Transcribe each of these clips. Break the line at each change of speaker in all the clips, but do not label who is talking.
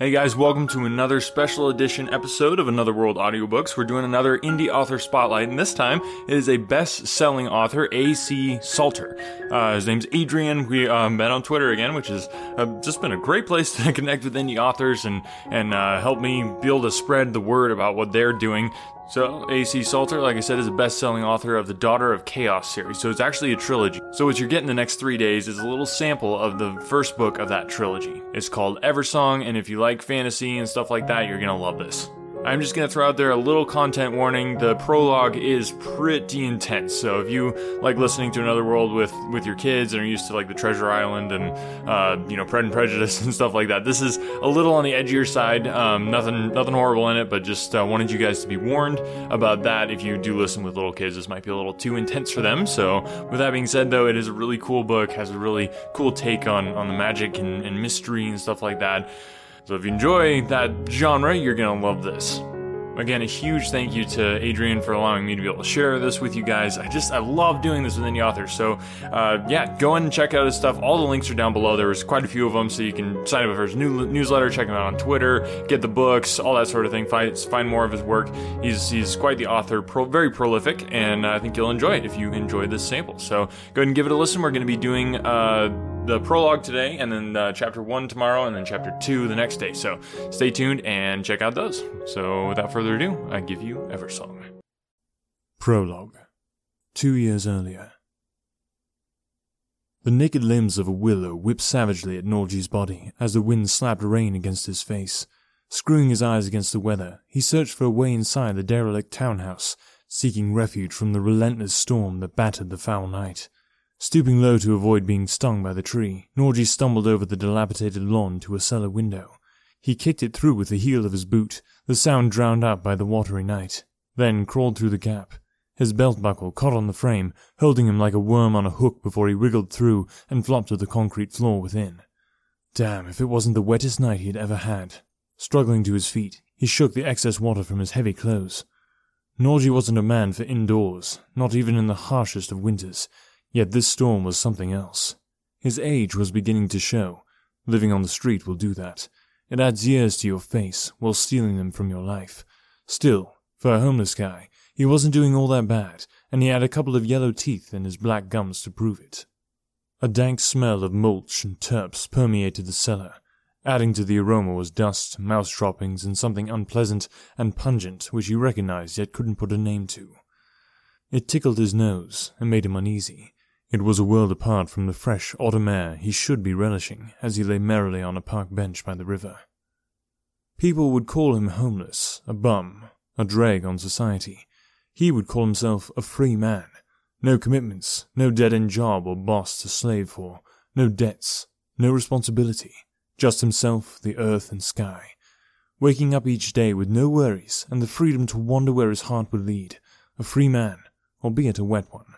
Hey guys, welcome to another special edition episode of Another World Audiobooks. We're doing another indie author spotlight, and this time it is a best selling author, A.C. Salter. Uh, his name's Adrian. We uh, met on Twitter again, which has uh, just been a great place to connect with indie authors and, and uh, help me be able to spread the word about what they're doing. So, A.C. Salter, like I said, is a best selling author of the Daughter of Chaos series, so it's actually a trilogy. So, what you're getting the next three days is a little sample of the first book of that trilogy. It's called Eversong, and if you like fantasy and stuff like that, you're gonna love this. I'm just gonna throw out there a little content warning. The prologue is pretty intense, so if you like listening to Another World with with your kids and are used to like the Treasure Island and uh, you know Pride and Prejudice and stuff like that, this is a little on the edgier side. Um, nothing nothing horrible in it, but just uh, wanted you guys to be warned about that. If you do listen with little kids, this might be a little too intense for them. So with that being said, though, it is a really cool book. Has a really cool take on on the magic and, and mystery and stuff like that. So if you enjoy that genre, you're gonna love this. Again, a huge thank you to Adrian for allowing me to be able to share this with you guys. I just, I love doing this with indie authors. So, uh, yeah, go in and check out his stuff. All the links are down below. There was quite a few of them, so you can sign up for his new newsletter, check him out on Twitter, get the books, all that sort of thing. Find, find more of his work. He's, he's quite the author, pro, very prolific, and I think you'll enjoy it if you enjoy this sample. So, go ahead and give it a listen. We're going to be doing, uh, the prologue today, and then uh, chapter one tomorrow, and then chapter two the next day. So stay tuned and check out those. So without further ado, I give you Eversong.
Prologue. Two years earlier. The naked limbs of a willow whipped savagely at Norgie's body as the wind slapped rain against his face. Screwing his eyes against the weather, he searched for a way inside the derelict townhouse, seeking refuge from the relentless storm that battered the foul night. Stooping low to avoid being stung by the tree, Norgie stumbled over the dilapidated lawn to a cellar window. He kicked it through with the heel of his boot, the sound drowned out by the watery night, then crawled through the gap. His belt buckle caught on the frame, holding him like a worm on a hook before he wriggled through and flopped to the concrete floor within. Damn, if it wasn't the wettest night he had ever had. Struggling to his feet, he shook the excess water from his heavy clothes. Norgie wasn't a man for indoors, not even in the harshest of winters, Yet this storm was something else. His age was beginning to show. Living on the street will do that. It adds years to your face while stealing them from your life. Still, for a homeless guy, he wasn't doing all that bad, and he had a couple of yellow teeth in his black gums to prove it. A dank smell of mulch and turps permeated the cellar. Adding to the aroma was dust, mouse droppings, and something unpleasant and pungent which he recognized yet couldn't put a name to. It tickled his nose and made him uneasy. It was a world apart from the fresh autumn air he should be relishing as he lay merrily on a park bench by the river. People would call him homeless, a bum, a drag on society. He would call himself a free man. No commitments, no dead-end job or boss to slave for, no debts, no responsibility, just himself, the earth and sky. Waking up each day with no worries and the freedom to wander where his heart would lead, a free man, albeit a wet one.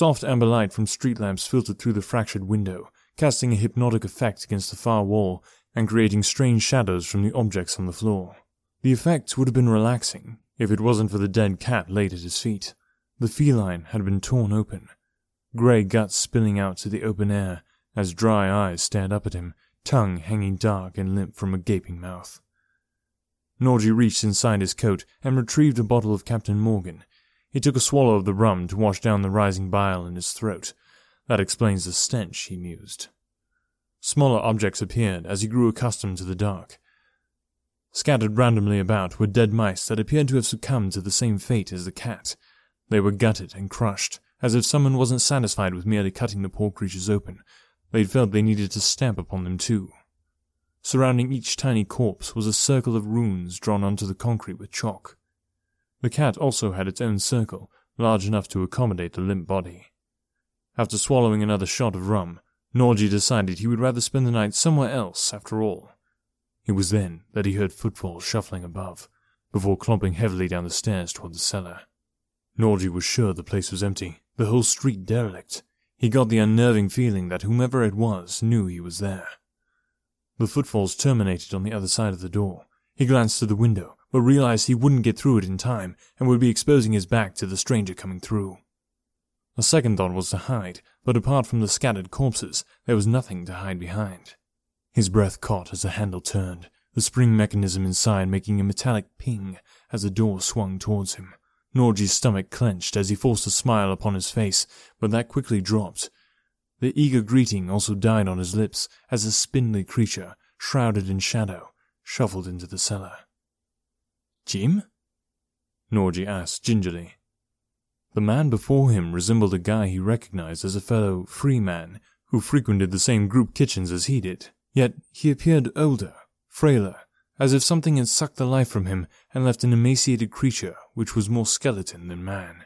Soft amber light from street lamps filtered through the fractured window, casting a hypnotic effect against the far wall and creating strange shadows from the objects on the floor. The effect would have been relaxing if it wasn't for the dead cat laid at his feet. The feline had been torn open, grey guts spilling out to the open air as dry eyes stared up at him, tongue hanging dark and limp from a gaping mouth. Norgie reached inside his coat and retrieved a bottle of Captain Morgan, he took a swallow of the rum to wash down the rising bile in his throat. That explains the stench, he mused. Smaller objects appeared as he grew accustomed to the dark. Scattered randomly about were dead mice that appeared to have succumbed to the same fate as the cat. They were gutted and crushed, as if someone wasn't satisfied with merely cutting the poor creatures open. They'd felt they needed to stamp upon them too. Surrounding each tiny corpse was a circle of runes drawn onto the concrete with chalk. The cat also had its own circle, large enough to accommodate the limp body. After swallowing another shot of rum, Norgie decided he would rather spend the night somewhere else after all. It was then that he heard footfalls shuffling above, before clomping heavily down the stairs toward the cellar. Norgie was sure the place was empty, the whole street derelict. He got the unnerving feeling that whomever it was knew he was there. The footfalls terminated on the other side of the door. He glanced to the window, but realized he wouldn't get through it in time and would be exposing his back to the stranger coming through. A second thought was to hide, but apart from the scattered corpses, there was nothing to hide behind. His breath caught as the handle turned, the spring mechanism inside making a metallic ping as the door swung towards him. Norgie's stomach clenched as he forced a smile upon his face, but that quickly dropped. The eager greeting also died on his lips as a spindly creature, shrouded in shadow, shuffled into the cellar. Jim? Norgie asked gingerly. The man before him resembled a guy he recognized as a fellow free man who frequented the same group kitchens as he did, yet he appeared older, frailer, as if something had sucked the life from him and left an emaciated creature which was more skeleton than man.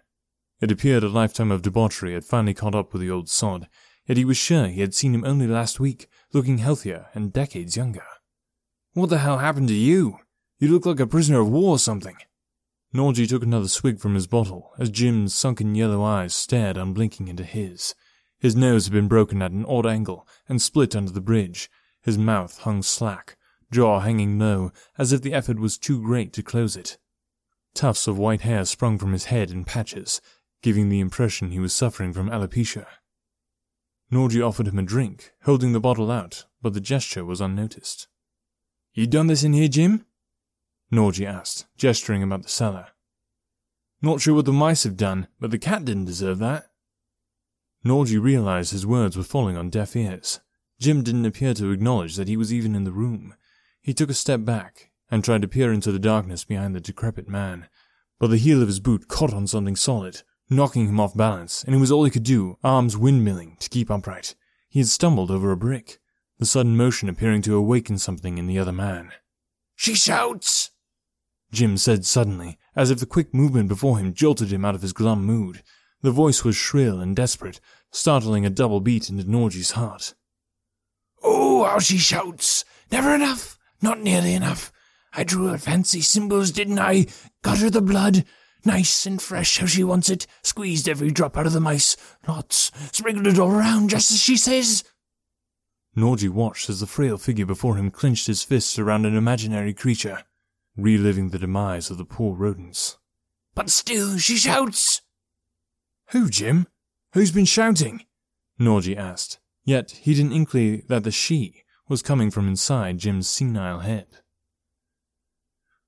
It appeared a lifetime of debauchery had finally caught up with the old sod, yet he was sure he had seen him only last week, looking healthier and decades younger. What the hell happened to you? You look like a prisoner of war or something. Norgie took another swig from his bottle as Jim's sunken yellow eyes stared unblinking into his. His nose had been broken at an odd angle and split under the bridge. His mouth hung slack, jaw hanging low, as if the effort was too great to close it. Tufts of white hair sprung from his head in patches, giving the impression he was suffering from alopecia. Norgie offered him a drink, holding the bottle out, but the gesture was unnoticed. You done this in here, Jim? Norgie asked, gesturing about the cellar. Not sure what the mice have done, but the cat didn't deserve that. Norgie realized his words were falling on deaf ears. Jim didn't appear to acknowledge that he was even in the room. He took a step back and tried to peer into the darkness behind the decrepit man, but the heel of his boot caught on something solid, knocking him off balance, and it was all he could do, arms windmilling, to keep upright. He had stumbled over a brick, the sudden motion appearing to awaken something in the other man.
She shouts!
Jim said suddenly, as if the quick movement before him jolted him out of his glum mood. The voice was shrill and desperate, startling a double beat into Norgie's heart.
Oh, how she shouts! Never enough! Not nearly enough! I drew her fancy symbols, didn't I? Got her the blood. Nice and fresh how she wants it. Squeezed every drop out of the mice. Lots. Sprinkled it all around just as she says.
Norgie watched as the frail figure before him clenched his fists around an imaginary creature reliving the demise of the poor rodents.
But still she shouts.
Who, Jim? Who's been shouting? Norgie asked, yet he didn't inkly that the she was coming from inside Jim's senile head.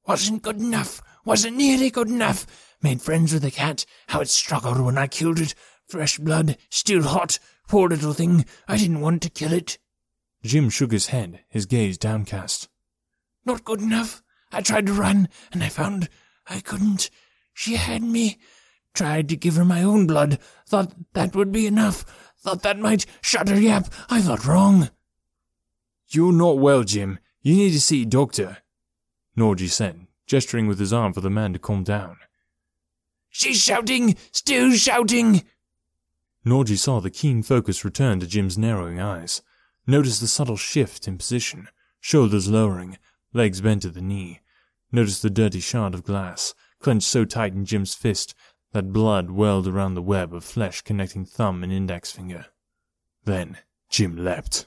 Wasn't good enough. Wasn't nearly good enough. Made friends with the cat. How it struggled when I killed it. Fresh blood, still hot. Poor little thing. I didn't want to kill it.
Jim shook his head, his gaze downcast.
Not good enough. I tried to run, and I found I couldn't. She had me. Tried to give her my own blood. Thought that would be enough. Thought that might shut her yap. I thought wrong.
You're not well, Jim. You need to see a doctor, Norgie said, gesturing with his arm for the man to calm down.
She's shouting! Still shouting!
Norgie saw the keen focus return to Jim's narrowing eyes, noticed the subtle shift in position, shoulders lowering, legs bent at the knee. Noticed the dirty shard of glass, clenched so tight in Jim's fist that blood welled around the web of flesh connecting thumb and index finger. Then Jim leapt.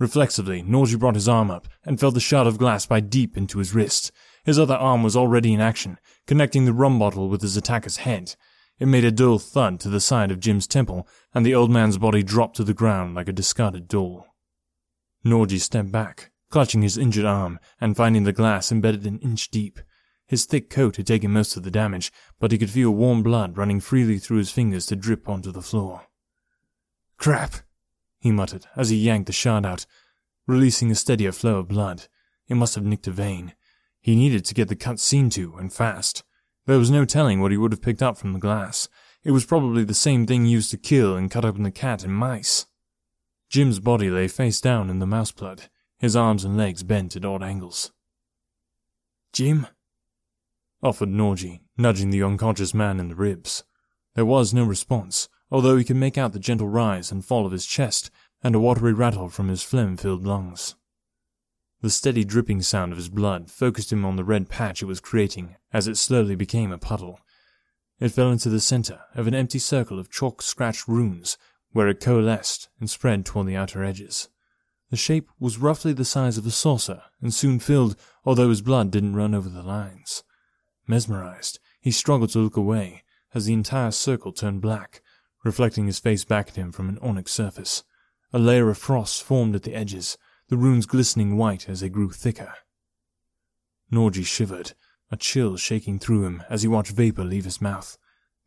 Reflexively, Norgie brought his arm up and felt the shard of glass bite deep into his wrist. His other arm was already in action, connecting the rum bottle with his attacker's head. It made a dull thud to the side of Jim's temple, and the old man's body dropped to the ground like a discarded doll. Norgie stepped back, clutching his injured arm and finding the glass embedded an inch deep. His thick coat had taken most of the damage, but he could feel warm blood running freely through his fingers to drip onto the floor. Crap! He muttered as he yanked the shard out, releasing a steadier flow of blood. It must have nicked a vein. He needed to get the cut seen to, and fast. There was no telling what he would have picked up from the glass. It was probably the same thing used to kill and cut open the cat and mice. Jim's body lay face down in the mouse blood, his arms and legs bent at odd angles. Jim? offered Norgie, nudging the unconscious man in the ribs. There was no response, although he could make out the gentle rise and fall of his chest and a watery rattle from his phlegm-filled lungs. The steady dripping sound of his blood focused him on the red patch it was creating as it slowly became a puddle. It fell into the center of an empty circle of chalk-scratched runes where it coalesced and spread toward the outer edges. The shape was roughly the size of a saucer and soon filled, although his blood didn't run over the lines. Mesmerized, he struggled to look away as the entire circle turned black, reflecting his face back at him from an onyx surface. A layer of frost formed at the edges, the runes glistening white as they grew thicker. Norgie shivered, a chill shaking through him as he watched vapor leave his mouth.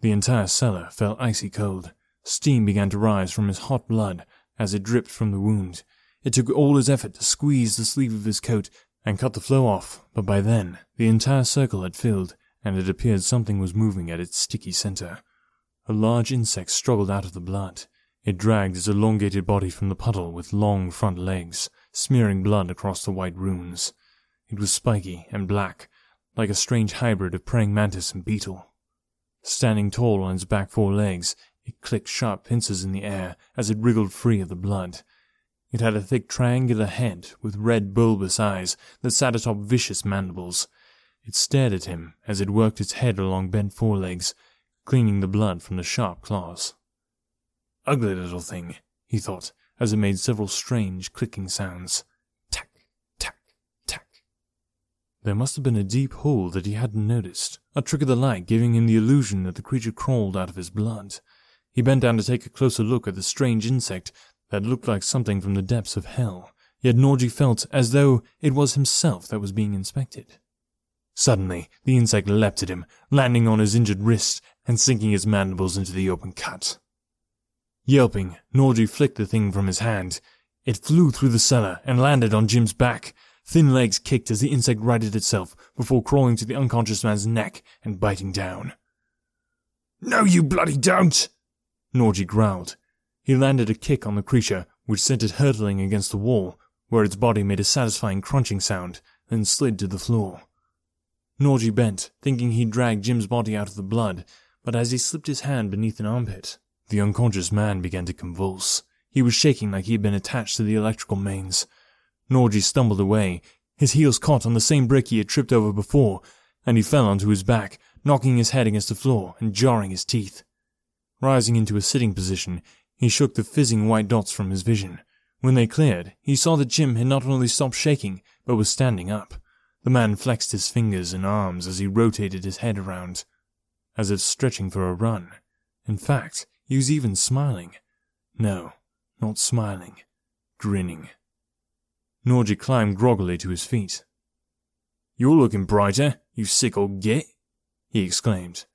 The entire cellar felt icy cold. Steam began to rise from his hot blood as it dripped from the wound. It took all his effort to squeeze the sleeve of his coat and cut the flow off, but by then the entire circle had filled, and it appeared something was moving at its sticky center. A large insect struggled out of the blood. It dragged its elongated body from the puddle with long front legs, smearing blood across the white runes. It was spiky and black, like a strange hybrid of praying mantis and beetle. Standing tall on its back four legs, it clicked sharp pincers in the air as it wriggled free of the blood. It had a thick triangular head with red bulbous eyes that sat atop vicious mandibles. It stared at him as it worked its head along bent forelegs, cleaning the blood from the sharp claws. Ugly little thing, he thought, as it made several strange clicking sounds. Tack, tack, tack. There must have been a deep hole that he hadn't noticed, a trick of the light giving him the illusion that the creature crawled out of his blood. He bent down to take a closer look at the strange insect that looked like something from the depths of hell, yet Norgie felt as though it was himself that was being inspected. Suddenly, the insect leapt at him, landing on his injured wrist and sinking his mandibles into the open cut. Yelping, Norgie flicked the thing from his hand. It flew through the cellar and landed on Jim's back. Thin legs kicked as the insect righted itself before crawling to the unconscious man's neck and biting down. No, you bloody don't! Norgie growled, he landed a kick on the creature, which sent it hurtling against the wall, where its body made a satisfying crunching sound, then slid to the floor. Norgie bent, thinking he'd dragged Jim's body out of the blood, but as he slipped his hand beneath an armpit, the unconscious man began to convulse. He was shaking like he had been attached to the electrical mains. Norgie stumbled away. His heels caught on the same brick he had tripped over before, and he fell onto his back, knocking his head against the floor and jarring his teeth. Rising into a sitting position, he shook the fizzing white dots from his vision. When they cleared, he saw that Jim had not only stopped shaking, but was standing up. The man flexed his fingers and arms as he rotated his head around, as if stretching for a run. In fact, he was even smiling. No, not smiling, grinning. Norgie climbed groggily to his feet. You're looking brighter, you sick old git, he exclaimed.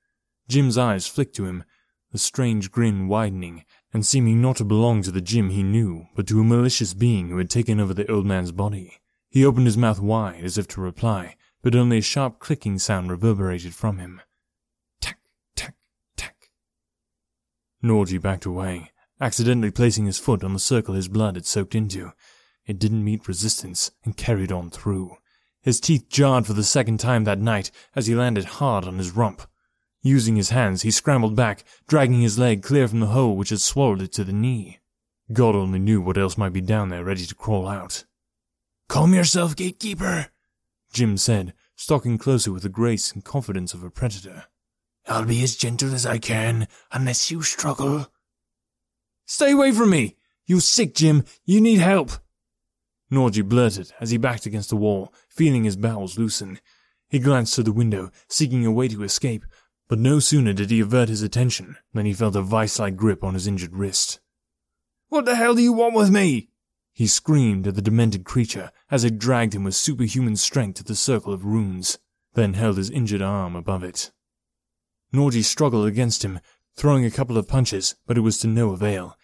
Jim's eyes flicked to him, the strange grin widening and seeming not to belong to the Jim he knew, but to a malicious being who had taken over the old man's body. He opened his mouth wide as if to reply, but only a sharp clicking sound reverberated from him. Tack, tack, tack. Norgie backed away, accidentally placing his foot on the circle his blood had soaked into. It didn't meet resistance and carried on through. His teeth jarred for the second time that night as he landed hard on his rump. Using his hands, he scrambled back, dragging his leg clear from the hole which had swallowed it to the knee. God only knew what else might be down there ready to crawl out.
Calm yourself, gatekeeper,
Jim said, stalking closer with the grace and confidence of a predator.
I'll be as gentle as I can, unless you struggle.
Stay away from me! You're sick, Jim. You need help. Norgie blurted as he backed against the wall, feeling his bowels loosen. He glanced to the window, seeking a way to escape, but no sooner did he avert his attention than he felt a vice-like grip on his injured wrist.
What the hell do you want with me?
He screamed at the demented creature as it dragged him with superhuman strength to the circle of runes, then held his injured arm above it. Norgie struggled against him, throwing a couple of punches, but it was to no avail.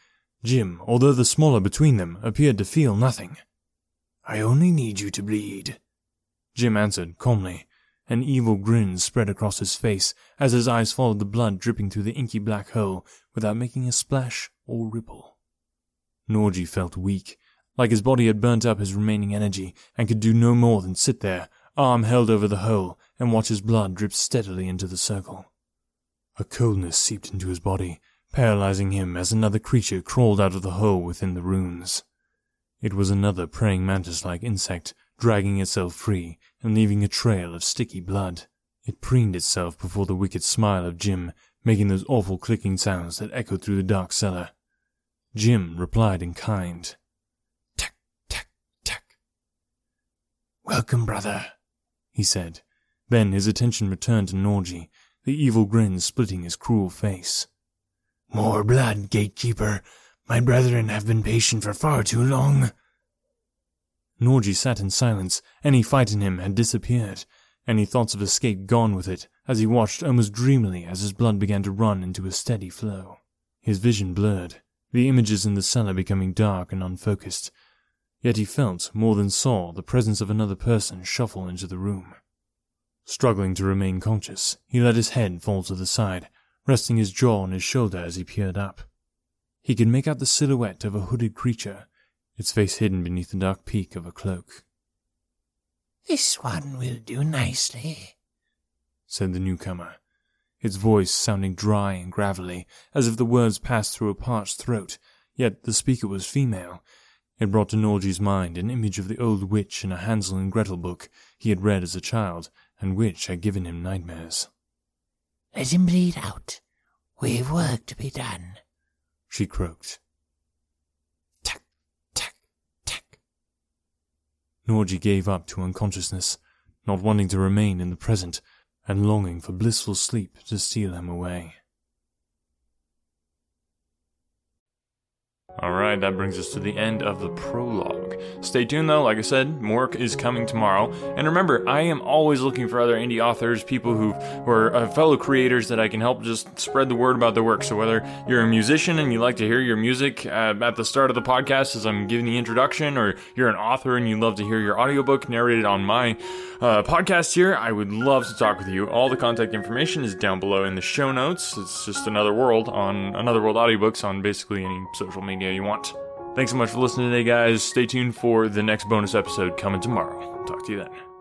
Jim, although the smaller between them, appeared to feel nothing.
I only need you to bleed.
Jim answered calmly. An evil grin spread across his face as his eyes followed the blood dripping through the inky black hole without making a splash or ripple. Norgie felt weak, like his body had burnt up his remaining energy and could do no more than sit there, arm held over the hole, and watch his blood drip steadily into the circle. A coldness seeped into his body, paralyzing him as another creature crawled out of the hole within the runes. It was another praying mantis-like insect, dragging itself free and leaving a trail of sticky blood. It preened itself before the wicked smile of Jim, making those awful clicking sounds that echoed through the dark cellar. Jim replied in kind.
Tack, tack, tack. Welcome, brother, he said.
Then his attention returned to Norgie, the evil grin splitting his cruel face.
More blood, gatekeeper. My brethren have been patient for far too long.
Norgie sat in silence. Any fight in him had disappeared, any thoughts of escape gone with it, as he watched almost dreamily as his blood began to run into a steady flow. His vision blurred, the images in the cellar becoming dark and unfocused. Yet he felt, more than saw, the presence of another person shuffle into the room. Struggling to remain conscious, he let his head fall to the side, resting his jaw on his shoulder as he peered up. He could make out the silhouette of a hooded creature, its face hidden beneath the dark peak of a cloak.
This one will do nicely,
said the newcomer, its voice sounding dry and gravelly, as if the words passed through a parched throat, yet the speaker was female. It brought to Norgie's mind an image of the old witch in a Hansel and Gretel book he had read as a child, and which had given him nightmares.
Let him bleed out. We've work to be done,
she croaked.
Tack, tack, tack.
Norgie gave up to unconsciousness, not wanting to remain in the present, and longing for blissful sleep to steal him away.
Alright, that brings us to the end of the prologue. Stay tuned though, like I said, more is coming tomorrow. And remember, I am always looking for other indie authors, people who, who are uh, fellow creators that I can help just spread the word about their work. So whether you're a musician and you like to hear your music uh, at the start of the podcast as I'm giving the introduction, or you're an author and you love to hear your audiobook narrated on my uh, podcast here, I would love to talk with you. All the contact information is down below in the show notes. It's just Another World on Another World Audiobooks on basically any social media you want. Thanks so much for listening today, guys. Stay tuned for the next bonus episode coming tomorrow. Talk to you then.